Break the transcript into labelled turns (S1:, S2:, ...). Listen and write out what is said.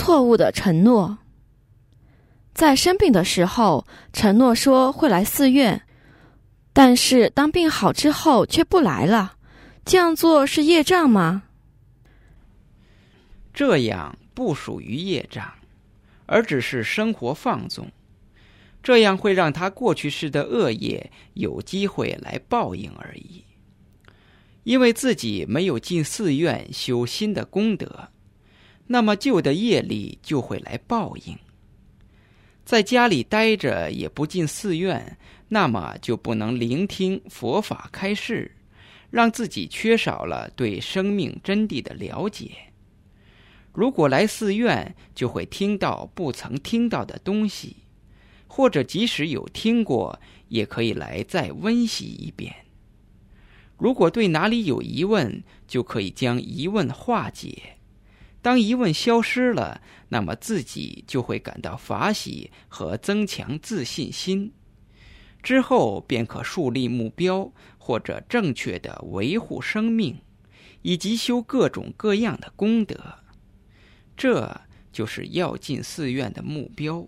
S1: 错误的承诺。在生病的时候，承诺说会来寺院，但是当病好之后却不来了，这样做是业障吗？
S2: 这样不属于业障，而只是生活放纵，这样会让他过去世的恶业有机会来报应而已。因为自己没有进寺院修新的功德，那么旧的业力就会来报应。在家里待着也不进寺院，那么就不能聆听佛法开示，让自己缺少了对生命真谛的了解。如果来寺院，就会听到不曾听到的东西，或者即使有听过，也可以来再温习一遍。如果对哪里有疑问，就可以将疑问化解。当疑问消失了，那么自己就会感到法喜和增强自信心，之后便可树立目标，或者正确的维护生命，以及修各种各样的功德。这就是要进寺院的目标。